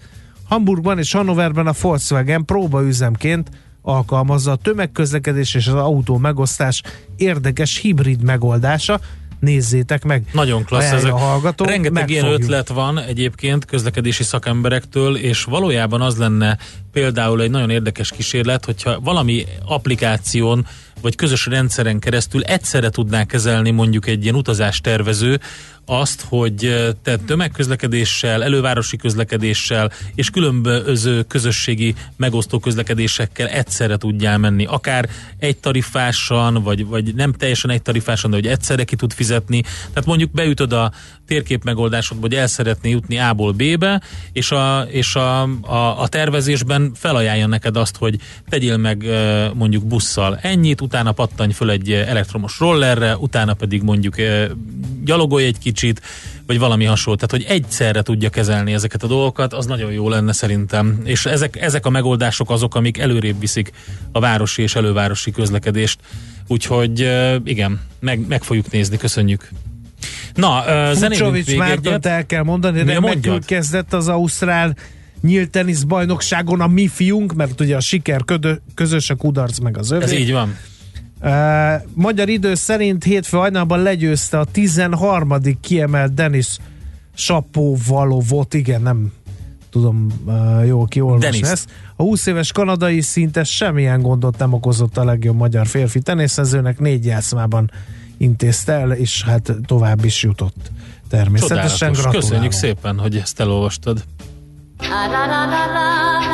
Hamburgban és Hannoverben a Volkswagen próbaüzemként alkalmazza a tömegközlekedés és az autó megosztás érdekes hibrid megoldása. Nézzétek meg. Nagyon klassz ezek. a hallgató. Rengeteg ilyen Megfogjuk. ötlet van egyébként közlekedési szakemberektől, és valójában az lenne például egy nagyon érdekes kísérlet, hogyha valami applikáción vagy közös rendszeren keresztül egyszerre tudná kezelni mondjuk egy ilyen utazástervező azt, hogy eh, te tömegközlekedéssel, elővárosi közlekedéssel és különböző közösségi megosztó közlekedésekkel egyszerre tudjál menni. Akár egy tarifásan, vagy, vagy nem teljesen egy tarifásan, de hogy egyszerre ki tud fizetni. Tehát mondjuk beütöd a térkép megoldásodba, hogy el szeretné jutni A-ból B-be, és a, és a, a, a tervezésben felajánlja neked azt, hogy tegyél meg eh, mondjuk busszal ennyit, utána pattanj föl egy eh, elektromos rollerre, utána pedig mondjuk eh, gyalogolj egy kicsit, vagy valami hasonló. Tehát, hogy egyszerre tudja kezelni ezeket a dolgokat, az nagyon jó lenne szerintem. És ezek, ezek a megoldások azok, amik előrébb viszik a városi és elővárosi közlekedést. Úgyhogy eh, igen, meg, meg fogjuk nézni, köszönjük. Na, még Mártont el kell mondani, remekül kezdett az Ausztrál nyílt tenisz bajnokságon a mi fiunk, mert ugye a siker ködö, közös, a kudarc meg az övé. Ez így van. Magyar idő szerint hétfő hajnalban legyőzte a 13. kiemelt Denis Sapovalovot, igen, nem tudom uh, jól kiolvasni ezt. A 20 éves kanadai szinte semmilyen gondot nem okozott a legjobb magyar férfi teniszezőnek, négy játszmában intézte el, és hát tovább is jutott. Természetesen Csodálatos. Köszönjük szépen, hogy ezt elolvastad. Thank you.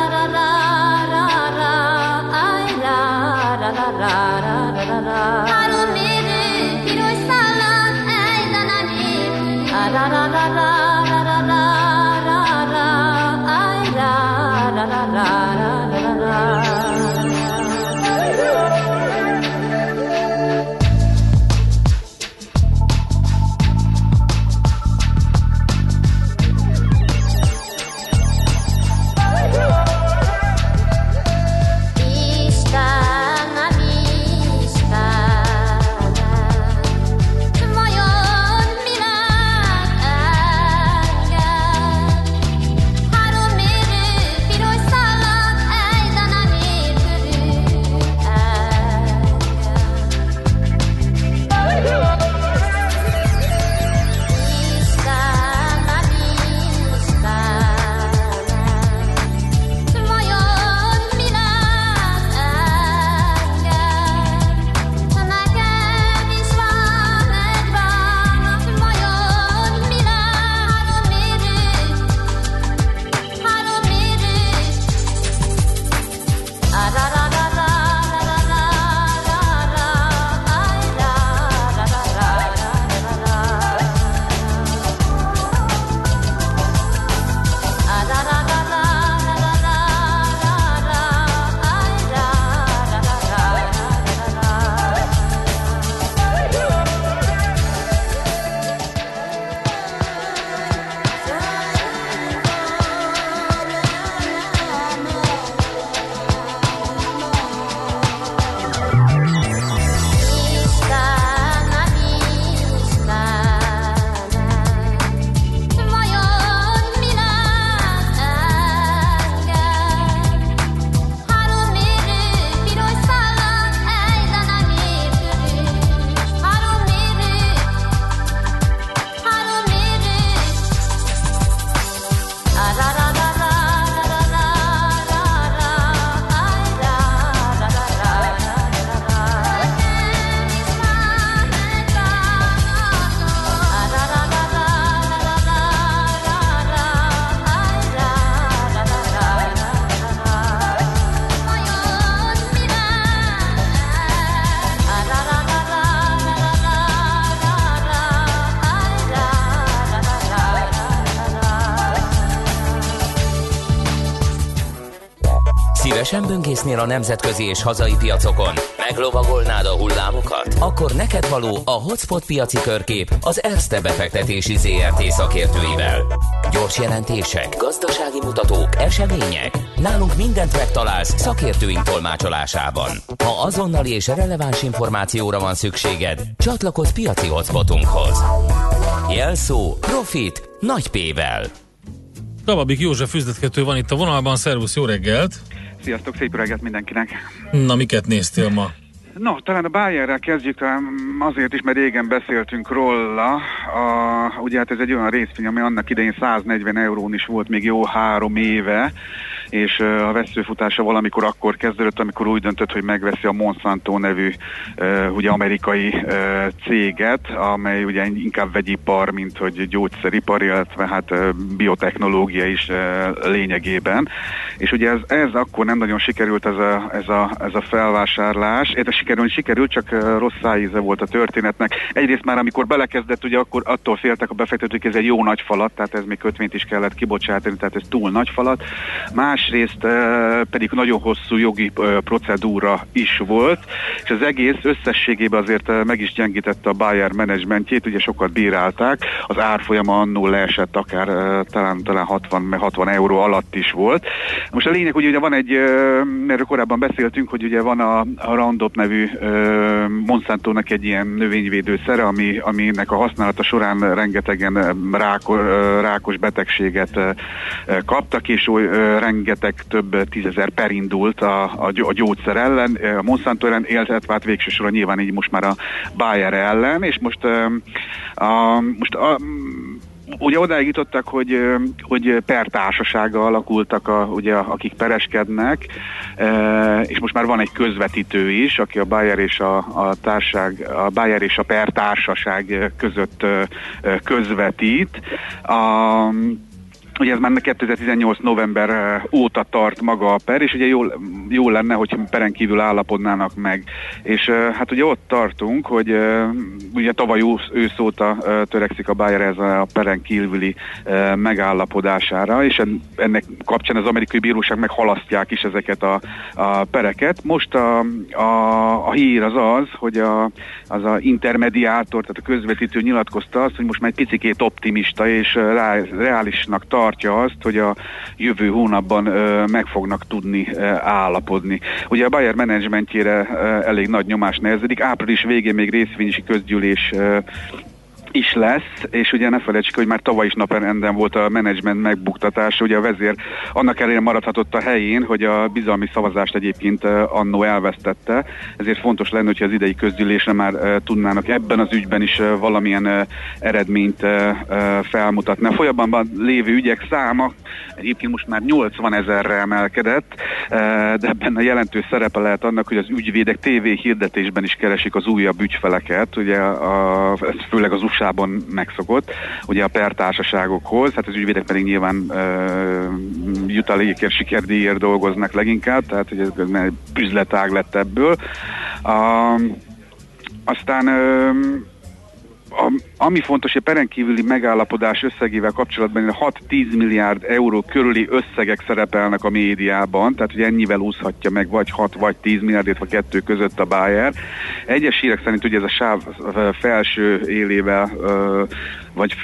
Böngésznél a nemzetközi és hazai piacokon? Meglovagolnád a hullámokat? Akkor neked való a Hotspot piaci körkép az Erste befektetési ZRT szakértőivel. Gyors jelentések, gazdasági mutatók, események. Nálunk mindent megtalálsz szakértőink tolmácsolásában. Ha azonnali és releváns információra van szükséged, csatlakozz piaci hotspotunkhoz. Jelszó Profit nagy P-vel. Dababik József üzletkötő van itt a vonalban, szervusz, jó reggelt! Sziasztok, szép reggelt mindenkinek! Na, miket néztél ma? No, talán a Bayerrel kezdjük, talán azért is, mert régen beszéltünk róla. A, ugye hát ez egy olyan részvény, ami annak idején 140 eurón is volt még jó három éve, és a veszőfutása valamikor akkor kezdődött, amikor úgy döntött, hogy megveszi a Monsanto nevű ugye amerikai céget, amely ugye inkább vegyipar, mint hogy gyógyszeripar, illetve hát biotechnológia is lényegében. És ugye ez, ez akkor nem nagyon sikerült ez a, ez a, ez a felvásárlás, ez sikerült, sikerült, csak rossz szájíze volt a történetnek. Egyrészt már amikor belekezdett, ugye akkor attól féltek a befektetők, ez egy jó nagy falat, tehát ez még kötvényt is kellett kibocsátani, tehát ez túl nagy falat. Másrészt pedig nagyon hosszú jogi procedúra is volt, és az egész összességében azért meg is gyengítette a Bayer menedzsmentjét, ugye sokat bírálták, az árfolyama annól leesett akár talán, talán 60, 60 euró alatt is volt. Most a lényeg, hogy ugye van egy, erről korábban beszéltünk, hogy ugye van a, a Roundup nevű Monsanto-nak egy ilyen növényvédőszere, ami, aminek a használata során rengetegen ráko, rákos betegséget kaptak, és oly, rengeteg több tízezer per indult a, a, a gyógyszer ellen, a Monsanto ellen, illetve hát végső soron nyilván így most már a Bayer ellen, és most, a, most a, ugye odáig jutottak, hogy, hogy pertársasága alakultak, a, ugye, akik pereskednek, és most már van egy közvetítő is, aki a Bayer és a, a társág, a Bayer és a pertársaság között közvetít. A, Ugye ez már 2018 november eh, óta tart maga a per, és ugye jó, jó lenne, hogyha peren kívül állapodnának meg. És eh, hát ugye ott tartunk, hogy eh, ugye tavaly ősz óta törekszik a Bayer ez a peren kívüli megállapodására, és ennek kapcsán az amerikai bíróság meghalasztják is ezeket a, a pereket. Most a, a, a hír az az, hogy a, az a intermediátor, tehát a közvetítő nyilatkozta azt, hogy most már egy picikét optimista és reálisnak tart tartja azt, hogy a jövő hónapban meg fognak tudni állapodni. Ugye a Bayer menedzsmentjére elég nagy nyomás nehezedik, április végén még részvényesi közgyűlés is lesz, és ugye ne felejtsük, hogy már tavaly is naperenden volt a menedzsment megbuktatása, ugye a vezér annak ellenére maradhatott a helyén, hogy a bizalmi szavazást egyébként annó elvesztette, ezért fontos lenne, hogyha az idei közgyűlésre már tudnának ebben az ügyben is valamilyen eredményt felmutatni. A folyamban lévő ügyek száma egyébként most már 80 ezerre emelkedett, de ebben a jelentős szerepe lehet annak, hogy az ügyvédek TV hirdetésben is keresik az újabb ügyfeleket, ugye a, főleg az USA USA-ban megszokott, ugye a pertársaságokhoz, hát az ügyvédek pedig nyilván uh, jutalékért, sikerdíjért dolgoznak leginkább, tehát hogy ez üzletág lett ebből. Uh, aztán uh, a, ami fontos, hogy a peren kívüli megállapodás összegével kapcsolatban 6-10 milliárd euró körüli összegek szerepelnek a médiában, tehát hogy ennyivel úszhatja meg vagy 6 vagy 10 milliárdért vagy kettő között a Bayer. Egyes hírek szerint ugye ez a sáv felső élével vagy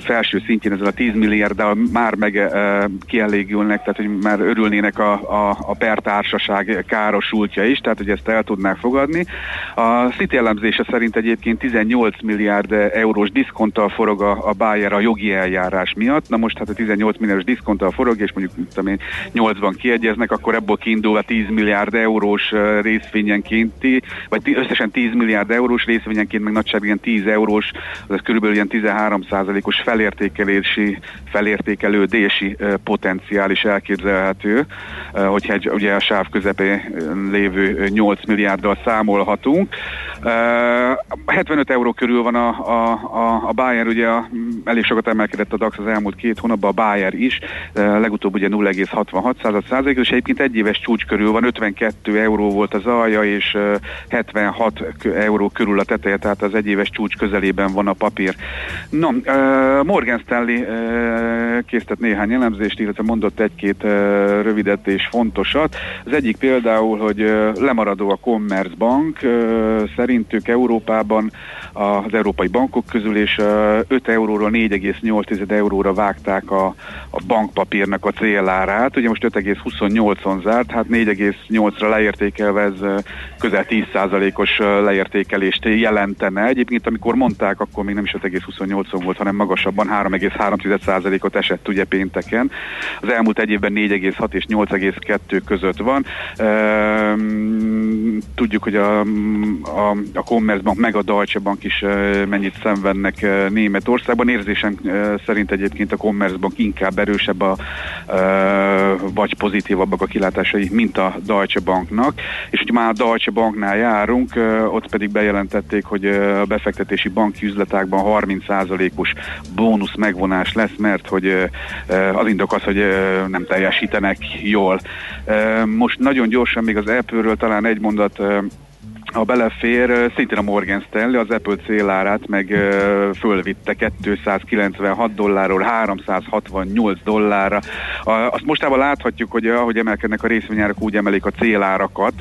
felső szintjén ezzel a 10 milliárddal már meg kielégülnek, tehát hogy már örülnének a, a, a pertársaság károsultja is, tehát hogy ezt el tudnák fogadni. A City elemzése szerint egyébként 18 milliárd eurós diszkonttal forog a, a Bayer a jogi eljárás miatt. Na most hát a 18 milliárdos diszkonttal forog, és mondjuk tudom én, 8-ban kiegyeznek, akkor ebből kiindulva 10 milliárd eurós részvényenkénti, vagy összesen 10 milliárd eurós részvényenként, meg nagyságban 10 eurós, az körülbelül ilyen 13%-os felértékelési, felértékelődési potenciál is elképzelhető, hogyha egy, ugye a sáv közepén lévő 8 milliárddal számolhatunk. 75 euró körül van a, a, a, a Bayer, ugye a, elég sokat emelkedett a DAX az elmúlt két hónapban, a Bayer is, legutóbb ugye 0,66 százalék, és egyébként egy éves csúcs körül van, 52 euró volt az alja, és 76 euró körül a teteje, tehát az egyéves csúcs közelében van a papír. No, Morgan Stanley készített néhány elemzést, illetve mondott egy-két ö, rövidet és fontosat. Az egyik például, hogy ö, lemaradó a Commerzbank, ö, szerintük Európában az európai bankok közül, és ö, 5 euróról 4,8 euróra vágták a, a bankpapírnak a célárát. Ugye most 5,28-on zárt, hát 4,8-ra leértékelve ez ö, közel 10%-os ö, leértékelést jelentene. Egyébként amikor mondták, akkor még nem is 5,28-on volt, hanem magasabban 3,3%-ot esett ugye pénteken. Az elmúlt egy évben 4,6 és 8,2 között van. Ehm, Tudjuk, hogy a, a, a Commerzbank meg a Deutsche Bank is eh, mennyit szenvednek eh, Németországban. Érzésem eh, szerint egyébként a Commerzbank inkább erősebb a, vagy pozitívabbak a kilátásai, mint a Deutsche Banknak. És hogy már a Deutsche Banknál járunk, ott pedig bejelentették, hogy a befektetési banki üzletákban 30%-os bónusz megvonás lesz, mert hogy az indok az, hogy nem teljesítenek jól. Most nagyon gyorsan még az Apple-ről talán egy mondat ha belefér, szintén a Morgan Stanley az Apple célárát meg fölvitte 296 dollárról 368 dollárra. Azt mostában láthatjuk, hogy ahogy emelkednek a részvényárak, úgy emelik a célárakat.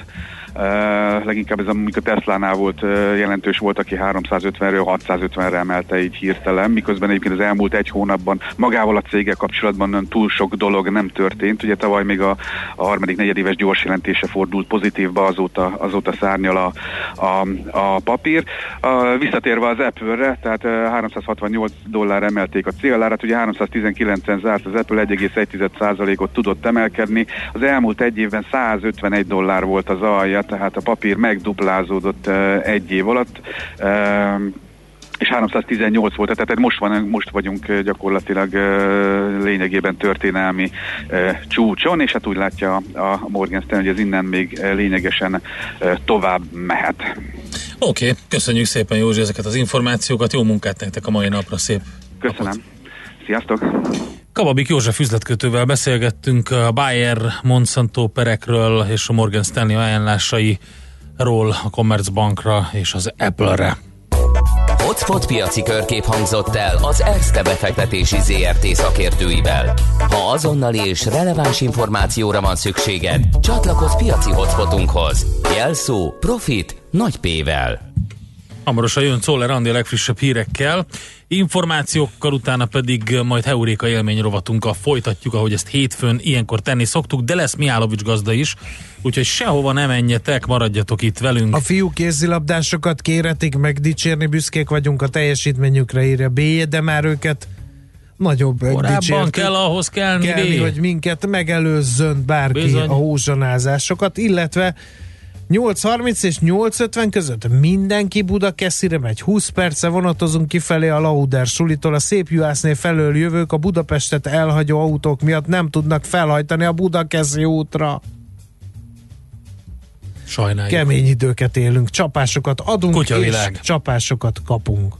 Uh, leginkább ez a Teslánál volt uh, jelentős volt, aki 350-ről 650-re emelte így hirtelen, miközben egyébként az elmúlt egy hónapban magával a céggel kapcsolatban nem túl sok dolog nem történt. Ugye tavaly még a, a harmadik negyedéves gyors jelentése fordult pozitívba, azóta, azóta szárnyal a, a, a papír. Uh, visszatérve az Apple-re, tehát uh, 368 dollár emelték a célárat, ugye 319-en zárt az Apple 1,1%-ot tudott emelkedni. Az elmúlt egy évben 151 dollár volt az alja, tehát a papír megduplázódott egy év alatt. És 318 volt, tehát most, van, most vagyunk gyakorlatilag lényegében történelmi csúcson, és hát úgy látja a Morgan Stanley, hogy ez innen még lényegesen tovább mehet. Oké, okay, köszönjük szépen Józsi ezeket az információkat, jó munkát nektek a mai napra, szép Köszönöm. Sziasztok! Kababik József üzletkötővel beszélgettünk a Bayer, Monsanto perekről és a Morgan Stanley ajánlásairól a Commerzbankra és az Apple-re. Hotspot piaci körkép hangzott el az Erste befektetési ZRT szakértőivel. Ha azonnali és releváns információra van szükséged, csatlakozz piaci hotspotunkhoz. Jelszó Profit nagy P-vel. Hamarosan jön Czoller Andi legfrissebb hírekkel, információkkal utána pedig majd Heuréka élmény rovatunkkal folytatjuk, ahogy ezt hétfőn ilyenkor tenni szoktuk, de lesz Miálovics gazda is, úgyhogy sehova ne menjetek, maradjatok itt velünk. A fiú kézilabdásokat kéretik, megdicsérni, büszkék vagyunk a teljesítményükre, írja B, de már őket nagyobb Korábban kell ahhoz kelni, kelni, hogy minket megelőzzön bárki Bizony. a hózsanázásokat, illetve 8.30 és 8.50 között mindenki Budakeszire megy. 20 perce vonatozunk kifelé a Lauder sulitól. A szép juhásznél felől jövők a Budapestet elhagyó autók miatt nem tudnak felhajtani a Budakeszi útra. Sajnáljuk. Kemény időket élünk, csapásokat adunk, Kutyavilág. és csapásokat kapunk.